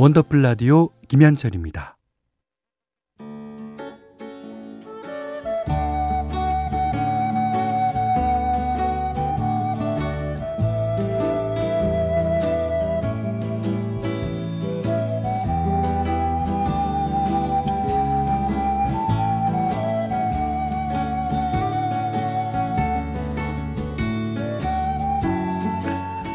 원더풀 라디오 김현철입니다.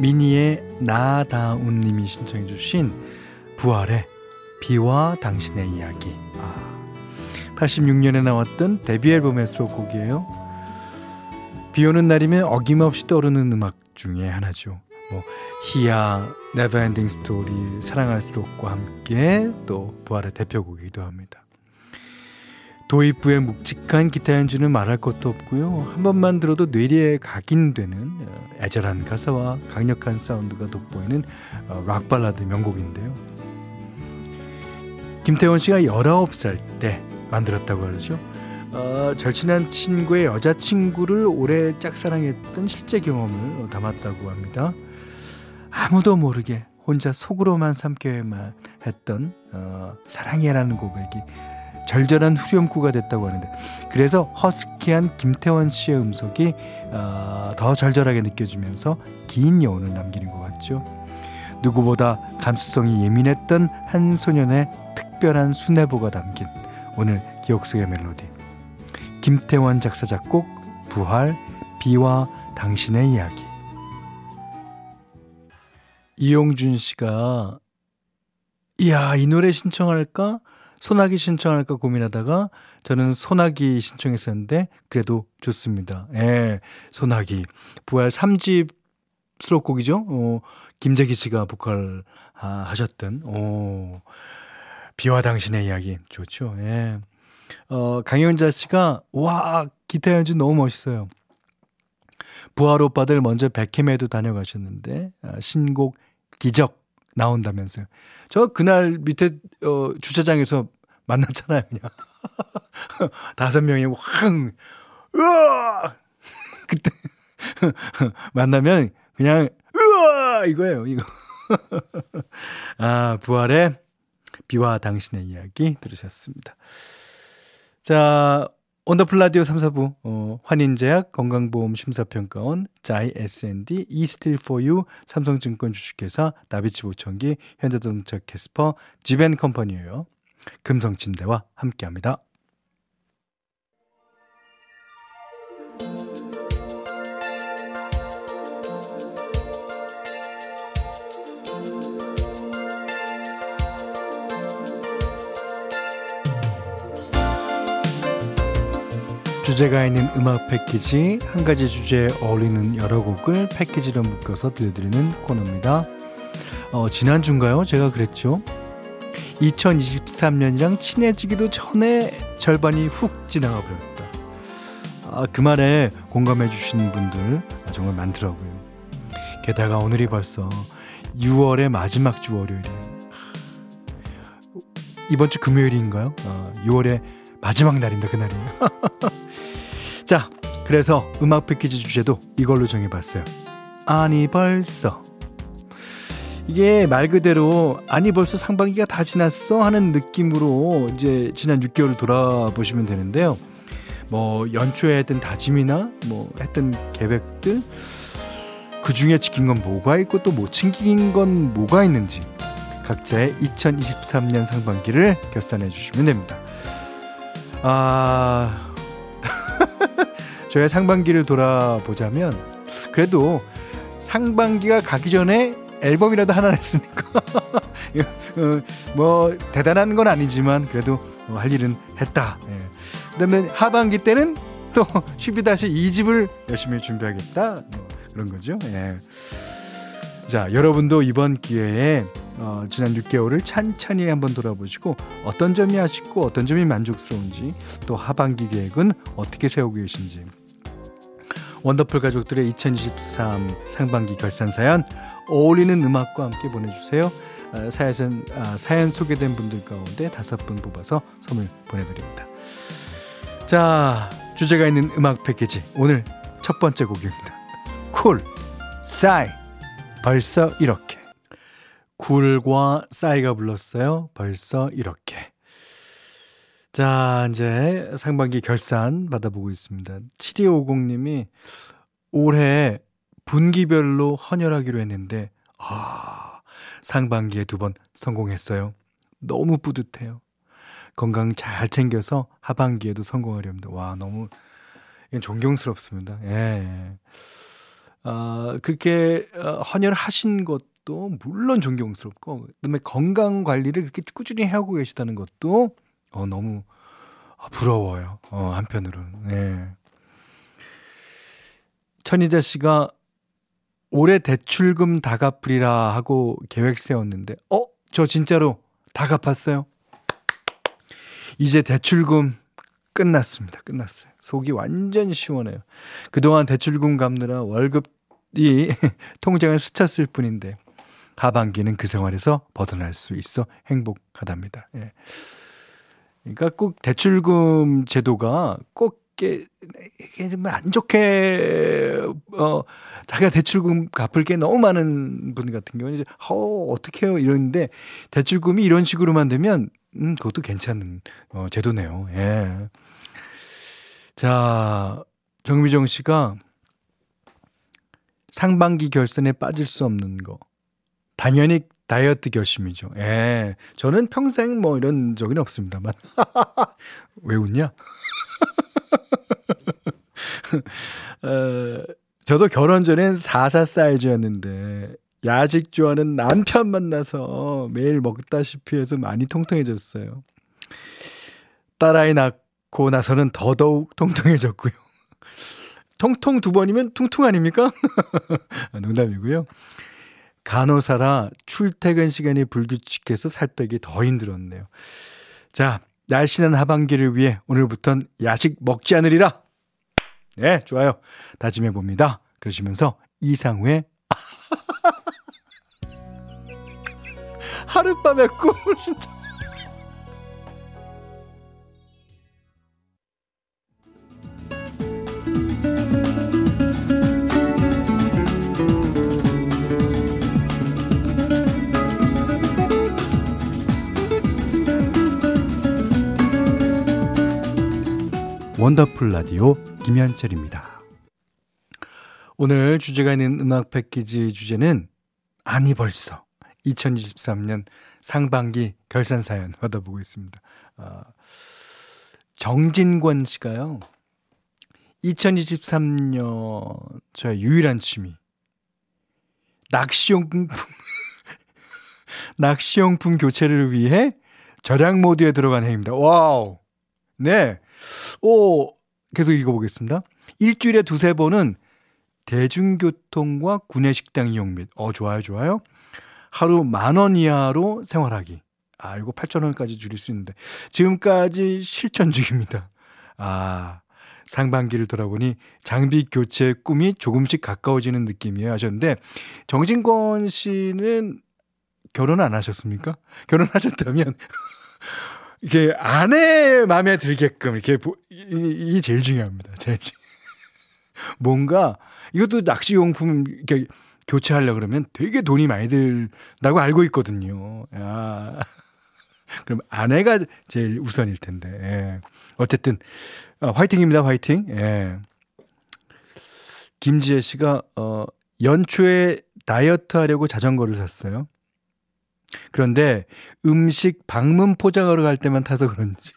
어, 미니에 나다운님이 신청해주신 부활의 비와 당신의 이야기. 아, 86년에 나왔던 데뷔 앨범의 수록곡이에요. 비 오는 날이면 어김없이 떠오르는 음악 중에 하나죠. 뭐 희야, Never Ending Story, 사랑할수록과 함께 또 부활의 대표곡이기도 합니다. 도입부의 묵직한 기타 연주는 말할 것도 없고요. 한 번만 들어도 뇌리에 각인되는 어, 애절한 가사와 강력한 사운드가 돋보이는 어, 락 발라드 명곡인데요. 김태원 씨가 19살 때 만들었다고 하죠. 어, 절친한 친구의 여자친구를 오래 짝사랑했던 실제 경험을 담았다고 합니다. 아무도 모르게 혼자 속으로만 삼켜야만 했던 어, 사랑해라는 고백이 절절한 후렴구가 됐다고 하는데 그래서 허스키한 김태원 씨의 음색이 어, 더 절절하게 느껴지면서 긴 여운을 남기는 것 같죠. 누구보다 감수성이 예민했던 한 소년의 특별한 수뇌보가 담긴 오늘 기억 속의 멜로디. 김태원 작사 작곡 부활 비와 당신의 이야기. 이용준 씨가 이야 이 노래 신청할까 소나기 신청할까 고민하다가 저는 소나기 신청했었는데 그래도 좋습니다. 예, 소나기. 부활 3집 수록곡이죠. 어, 김재기 씨가 보컬 아, 하셨던 오, 비와 당신의 이야기 좋죠. 예. 어, 강현자 씨가 와 기타 연주 너무 멋있어요. 부활 오빠들 먼저 백캠에도 다녀가셨는데 아, 신곡 기적 나온다면서요. 저 그날 밑에 어 주차장에서 만났잖아요, 그냥. 다섯 명이 확 으아! 그때 만나면 그냥 으아! 이거예요, 이거. 아, 부활의 비와 당신의 이야기 들으셨습니다. 자, 원더풀 라디오 3, 4부, 어, 환인제약 건강보험 심사평가원, 자이 S&D, 이스틸포유, 삼성증권 주식회사, 나비치 보청기, 현대자동차 캐스퍼, 지벤컴퍼니, 에이요 금성침대와 함께합니다. 주제가 있는 음악 패키지 한 가지 주제에 어울리는 여러 곡을 패키지로 묶어서 들려드리는 코너입니다. 어, 지난 주인가요? 제가 그랬죠. 2023년이랑 친해지기도 전에 절반이 훅 지나가 버렸다. 아, 그 말에 공감해 주시는 분들 정말 많더라고요. 게다가 오늘이 벌써 6월의 마지막 주 월요일이에요. 이번 주 금요일인가요? 어, 6월의 마지막 날입니다. 그날이. 자, 그래서 음악 패키지 주제도 이걸로 정해봤어요. 아니 벌써 이게 말 그대로 아니 벌써 상반기가 다 지났어 하는 느낌으로 이제 지난 6개월을 돌아보시면 되는데요. 뭐 연초에 했던 다짐이나 뭐 했던 계획들 그 중에 지킨 건 뭐가 있고 또 못 챙긴 건 뭐가 있는지 각자의 2023년 상반기를 결산해 주시면 됩니다. 아 저의 상반기를 돌아보자면 그래도 상반기가 가기 전에 앨범이라도 하나 냈습니까? 어, 뭐 대단한 건 아니지만 그래도 할 일은 했다. 예. 그다음에 하반기 때는 또 12-2집을 열심히 준비하겠다. 뭐 그런 거죠. 예. 자, 여러분도 이번 기회에 어, 지난 6개월을 찬찬히 한번 돌아보시고 어떤 점이 아쉽고 어떤 점이 만족스러운지 또 하반기 계획은 어떻게 세우고 계신지 원더풀 가족들의 2023 상반기 결산 사연 어울리는 음악과 함께 보내주세요. 아, 사연, 아, 사연 소개된 분들 가운데 다섯 분 뽑아서 선물 보내드립니다. 자, 주제가 있는 음악 패키지 오늘 첫 번째 곡입니다. 쿨, 싸이, 벌써 이렇게. 쿨과 싸이가 불렀어요. 벌써 이렇게. 자, 이제 상반기 결산 받아보고 있습니다. 7250님이 올해 분기별로 헌혈하기로 했는데, 아, 상반기에 두 번 성공했어요. 너무 뿌듯해요. 건강 잘 챙겨서 하반기에도 성공하렵니다. 와, 너무 존경스럽습니다. 예. 아, 그렇게 어, 헌혈하신 것도 물론 존경스럽고, 그다음에 건강 관리를 그렇게 꾸준히 하고 계시다는 것도 어, 너무 부러워요. 어, 한편으로는. 네. 천희자 씨가 올해 대출금 다 갚으리라 하고 계획 세웠는데, 어? 저 진짜로 다 갚았어요. 이제 대출금 끝났습니다. 끝났어요. 속이 완전 시원해요. 그동안 대출금 갚느라 월급이 통장을 스쳤을 뿐인데, 하반기는 그 생활에서 벗어날 수 있어 행복하답니다. 예. 그러니까 꼭 대출금 제도가 꼭 이게 안 좋게 어 자기가 대출금 갚을 게 너무 많은 분 같은 경우는 이제 어 어떻게 해요 이러는데 대출금이 이런 식으로만 되면 음 그것도 괜찮은 어 제도네요. 예. 자, 정미정 씨가 상반기 결산에 빠질 수 없는 거. 당연히 다이어트 결심이죠. 예. 저는 평생 뭐 이런 적은 없습니다만. 왜 웃냐? 어, 저도 결혼 전엔 44 사이즈였는데, 야식 좋아하는 남편 만나서 매일 먹다시피 해서 많이 통통해졌어요. 딸아이 낳고 나서는 더더욱 통통해졌고요. 통통 두 번이면 퉁퉁 아닙니까? 농담이고요. 간호사라 출퇴근 시간이 불규칙해서 살 빼기 더 힘들었네요. 자, 날씬한 하반기를 위해 오늘부턴 야식 먹지 않으리라. 네, 좋아요. 다짐해 봅니다. 그러시면서 이상우의 하룻밤의 꿈을 신청. 원더풀 라디오 김현철입니다. 오늘 주제가 있는 음악 패키지 주제는 아니 벌써 2023년 상반기 결산 사연 받아보고 있습니다. 어, 정진권 씨가요. 2023년 저의 유일한 취미 낚시용품 낚시용품 교체를 위해 절약 모드에 들어간 해입니다. Wow. 네. 오, 계속 읽어보겠습니다. 일주일에 두세 번은 대중교통과 구내식당 이용 및, 어, 좋아요, 좋아요. 하루 만 원 이하로 생활하기. 아, 이거 8천 원까지 줄일 수 있는데. 지금까지 실천 중입니다. 아, 상반기를 돌아보니 장비 교체 꿈이 조금씩 가까워지는 느낌이에요 하셨는데, 정진권 씨는 결혼 안 하셨습니까? 결혼하셨다면, 이게 아내 마음에 들게끔 이렇게 이게 제일 중요합니다. 제일 중 뭔가 이것도 낚시 용품 이렇게 교체하려 그러면 되게 돈이 많이 들다고 알고 있거든요. 야. 그럼 아내가 제일 우선일 텐데. 예. 어쨌든 어, 화이팅입니다. 화이팅. 예. 김지혜 씨가 어 연초에 다이어트 하려고 자전거를 샀어요. 그런데 음식 방문 포장하러 갈 때만 타서 그런지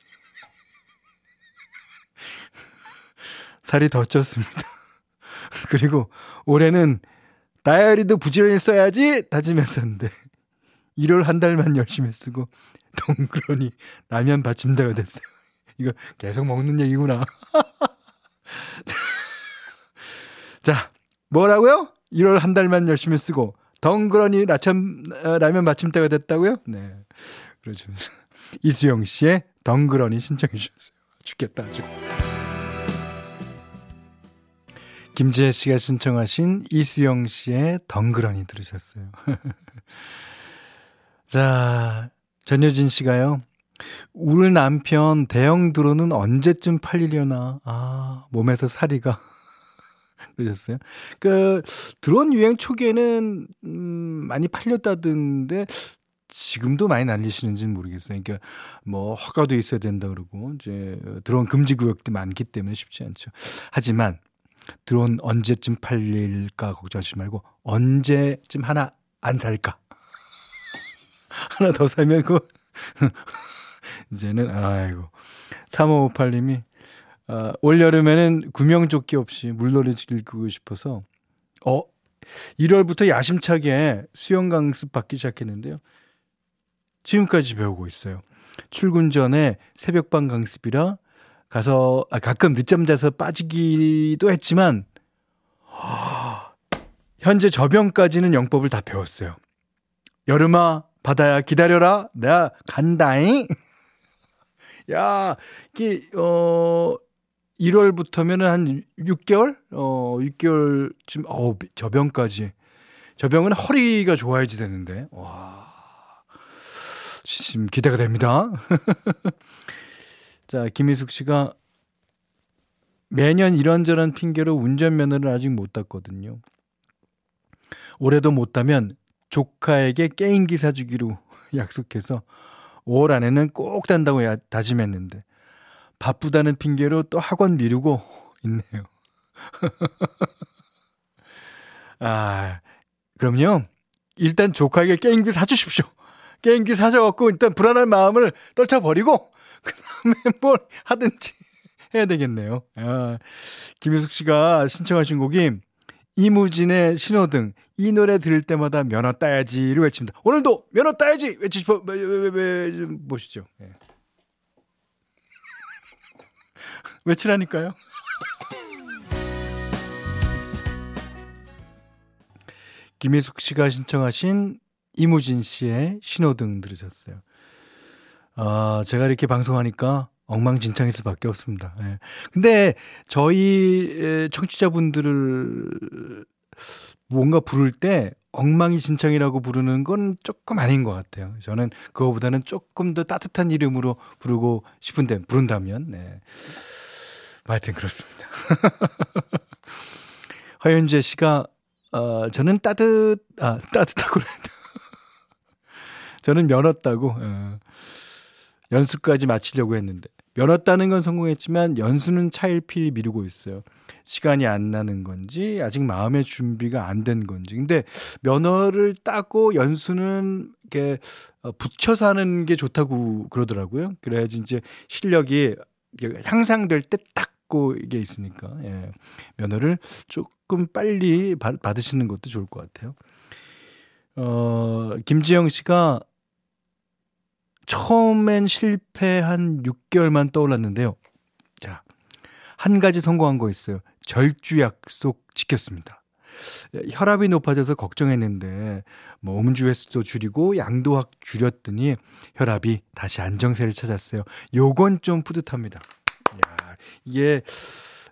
살이 더 쪘습니다. 그리고 올해는 다이어리도 부지런히 써야지 다짐했었는데 1월 한 달만 열심히 쓰고 동그러니 라면 받침대가 됐어요. 이거 계속 먹는 얘기구나. 자, 뭐라고요? 1월 한 달만 열심히 쓰고 덩그러니 라참, 라면 마침대가 됐다고요? 네. 그러죠. 이수영 씨의 덩그러니 신청해 주셨어요. 죽겠다, 아주. 김지혜 씨가 신청하신 이수영 씨의 덩그러니 들으셨어요. 자, 전효진 씨가요. 우리 남편 대형 드론은 언제쯤 팔리려나. 아, 몸에서 살이가. 그러셨어요? 그, 드론 유행 초기에는, 음, 많이 팔렸다던데, 지금도 많이 날리시는지는 모르겠어요. 그러니까 뭐 허가도 있어야 된다 그러고 이제 드론 금지 구역도 많기 때문에 쉽지 않죠. 하지만 드론 언제쯤 팔릴까 걱정하지 말고 언제쯤 하나 안 살까? 하나 더 살면 그 이제는 아이고 3558님이 어, 올 여름에는 구명조끼 없이 물놀이 즐기고 싶어서 어 1월부터 야심차게 수영 강습 받기 시작했는데요. 지금까지 배우고 있어요. 출근 전에 새벽반 강습이라 가서 아, 가끔 늦잠 자서 빠지기도 했지만 현재 저병까지는 영법을 다 배웠어요. 여름아 바다야 기다려라 내가 간다잉. 야 이게 어 1월부터면은 한 6개월? 어 6개월쯤 어 저병까지. 저병은 허리가 좋아야지 되는데. 와. 지금 기대가 됩니다. 자, 김희숙 씨가 매년 이런저런 핑계로 운전면허를 아직 못 땄거든요. 올해도 못 따면 조카에게 게임기 사주기로 약속해서 5월 안에는 꼭 딴다고 다짐했는데 바쁘다는 핑계로 또 학원 미루고 있네요. 아, 그럼요. 일단 조카에게 게임기 사주십시오. 게임기 사줘갖고 일단 불안한 마음을 떨쳐버리고 그 다음에 뭘 하든지 해야 되겠네요. 아, 김유숙 씨가 신청하신 곡이 이무진의 신호등 이 노래 들을 때마다 면허 따야지를 외칩니다. 오늘도 면허 따야지 외치시고 보시죠. 네. 외치라니까요. 김희숙 씨가 신청하신 이무진 씨의 신호등 들으셨어요. 아, 제가 이렇게 방송하니까 엉망진창일 수밖에 없습니다. 예. 근데 저희 청취자분들을 뭔가 부를 때 엉망이 진창이라고 부르는 건 조금 아닌 것 같아요. 저는 그거보다는 조금 더 따뜻한 이름으로 부르고 싶은데 부른다면 네. 하여튼 그렇습니다. 허윤재 씨가 어, 저는 따뜻 아 따뜻하고 저는 면허 따고 어, 연수까지 마치려고 했는데 면허 따는 건 성공했지만 연수는 차일피일 미루고 있어요. 시간이 안 나는 건지 아직 마음의 준비가 안 된 건지. 근데 면허를 따고 연수는 이렇게 어, 붙여서 하는 게 좋다고 그러더라고요. 그래야지 이제 실력이 향상될 때 닦고 이게 있으니까 예. 면허를 조금 빨리 받으시는 것도 좋을 것 같아요. 어, 김지영 씨가 처음엔 실패한 6개월만 떠올랐는데요. 자, 한 가지 성공한 거 있어요. 절주 약속 지켰습니다. 혈압이 높아져서 걱정했는데 뭐 음주 횟수도 줄이고 양도 확 줄였더니 혈압이 다시 안정세를 찾았어요. 요건 좀 뿌듯합니다. 야, 이게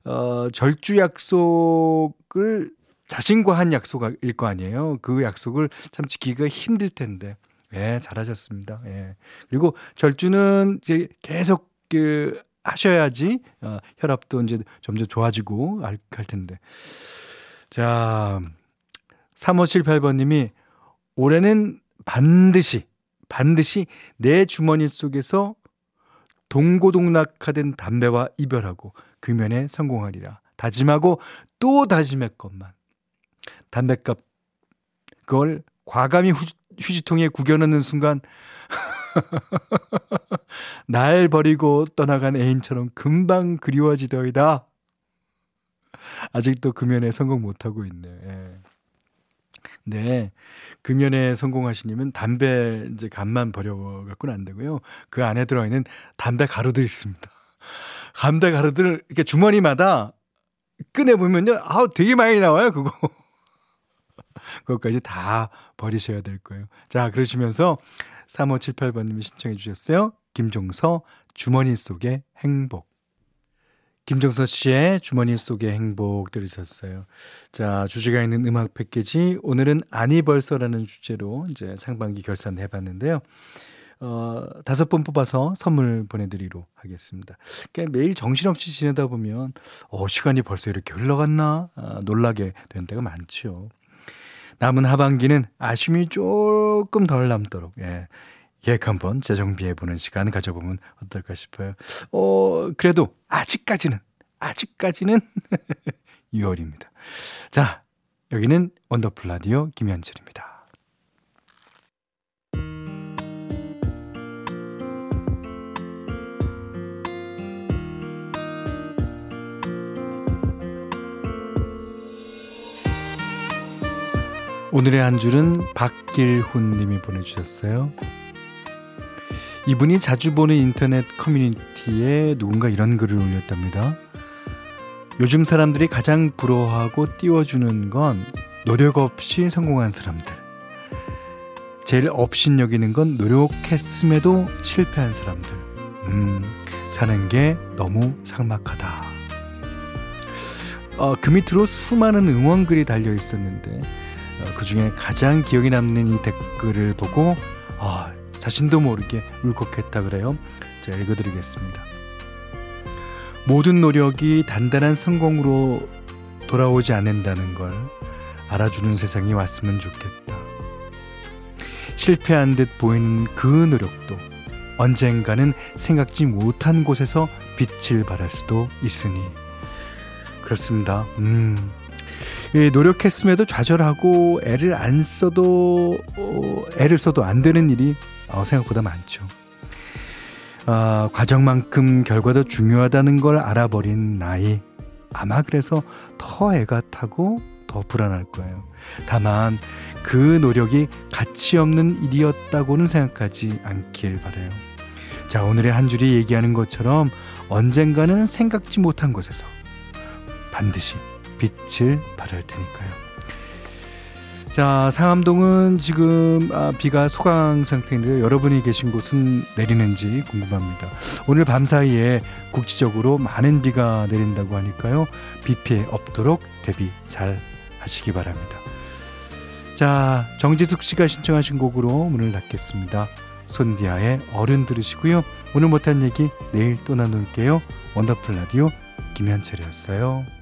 어 절주 약속을 자신과 한 약속일 거 아니에요. 그 약속을 참 지키기가 힘들 텐데 예, 잘하셨습니다. 예. 그리고 절주는 이제 계속 그 하셔야지 어, 혈압도 이제 점점 좋아지고 할, 할 텐데. 자, 3578번 님이 올해는 반드시 반드시 내 주머니 속에서 동고동락하던 담배와 이별하고 금연에 성공하리라. 다짐하고 또 다짐했건만 담배값 그걸 과감히 후, 휴지통에 구겨넣는 순간 날 버리고 떠나간 애인처럼 금방 그리워지더이다. 아직도 금연에 성공 못하고 있네. 예. 네. 금연에 성공하시려면 담배 이제 간만 버려 갖고는 안 되고요. 그 안에 들어 있는 담배 가루도 있습니다. 담배 가루들 이렇게 주머니마다 꺼내 보면요. 아우, 되게 많이 나와요, 그거. 그것까지 다 버리셔야 될 거예요. 자, 그러시면서 3578번님이 신청해 주셨어요. 김종서 주머니 속의 행복. 김종서 씨의 주머니 속의 행복 들으셨어요. 자, 주제가 있는 음악 패키지. 오늘은 아니 벌써라는 주제로 이제 상반기 결산 해 봤는데요. 어, 다섯 번 뽑아서 선물 보내드리도록 하겠습니다. 그러니까 매일 정신없이 지내다 보면, 어, 시간이 벌써 이렇게 흘러갔나? 아, 놀라게 되는 때가 많죠. 남은 하반기는 아쉬움이 조금 덜 남도록, 예. 계획 한번 재정비해 보는 시간 가져보면 어떨까 싶어요. 어, 그래도 아직까지는, 아직까지는 6월입니다. 자, 여기는 원더풀 라디오 김현철입니다. 오늘의 한 줄은 박길훈 님이 보내주셨어요. 이분이 자주 보는 인터넷 커뮤니티에 누군가 이런 글을 올렸답니다. 요즘 사람들이 가장 부러워하고 띄워주는 건 노력 없이 성공한 사람들. 제일 업신 여기는 건 노력했음에도 실패한 사람들. 음, 사는 게 너무 삭막하다. 어, 그 밑으로 수많은 응원글이 달려 있었는데 어, 그 중에 가장 기억에 남는 이 댓글을 보고 아, 자신도 모르게 울컥했다 그래요. 제가 읽어드리겠습니다. 모든 노력이 단단한 성공으로 돌아오지 않는다는 걸 알아주는 세상이 왔으면 좋겠다. 실패한 듯 보이는 그 노력도 언젠가는 생각지 못한 곳에서 빛을 발할 수도 있으니. 그렇습니다. 음, 예, 노력했음에도 좌절하고 애를 안 써도 어, 애를 써도 안 되는 일이 어, 생각보다 많죠. 아, 과정만큼 결과도 중요하다는 걸 알아버린 나이 아마 그래서 더 애가 타고 더 불안할 거예요. 다만 그 노력이 가치 없는 일이었다고는 생각하지 않길 바래요. 자, 오늘의 한 줄이 얘기하는 것처럼 언젠가는 생각지 못한 곳에서 반드시 빛을 발할 테니까요. 자, 상암동은 지금 아, 비가 소강 상태인데요. 여러분이 계신 곳은 내리는지 궁금합니다. 오늘 밤 사이에 국지적으로 많은 비가 내린다고 하니까요. 비 피해 없도록 대비 잘 하시기 바랍니다. 자, 정지숙 씨가 신청하신 곡으로 문을 닫겠습니다. 손디아의 어른 들으시고요. 오늘 못한 얘기 내일 또 나눌게요. 원더풀 라디오 김현철이었어요.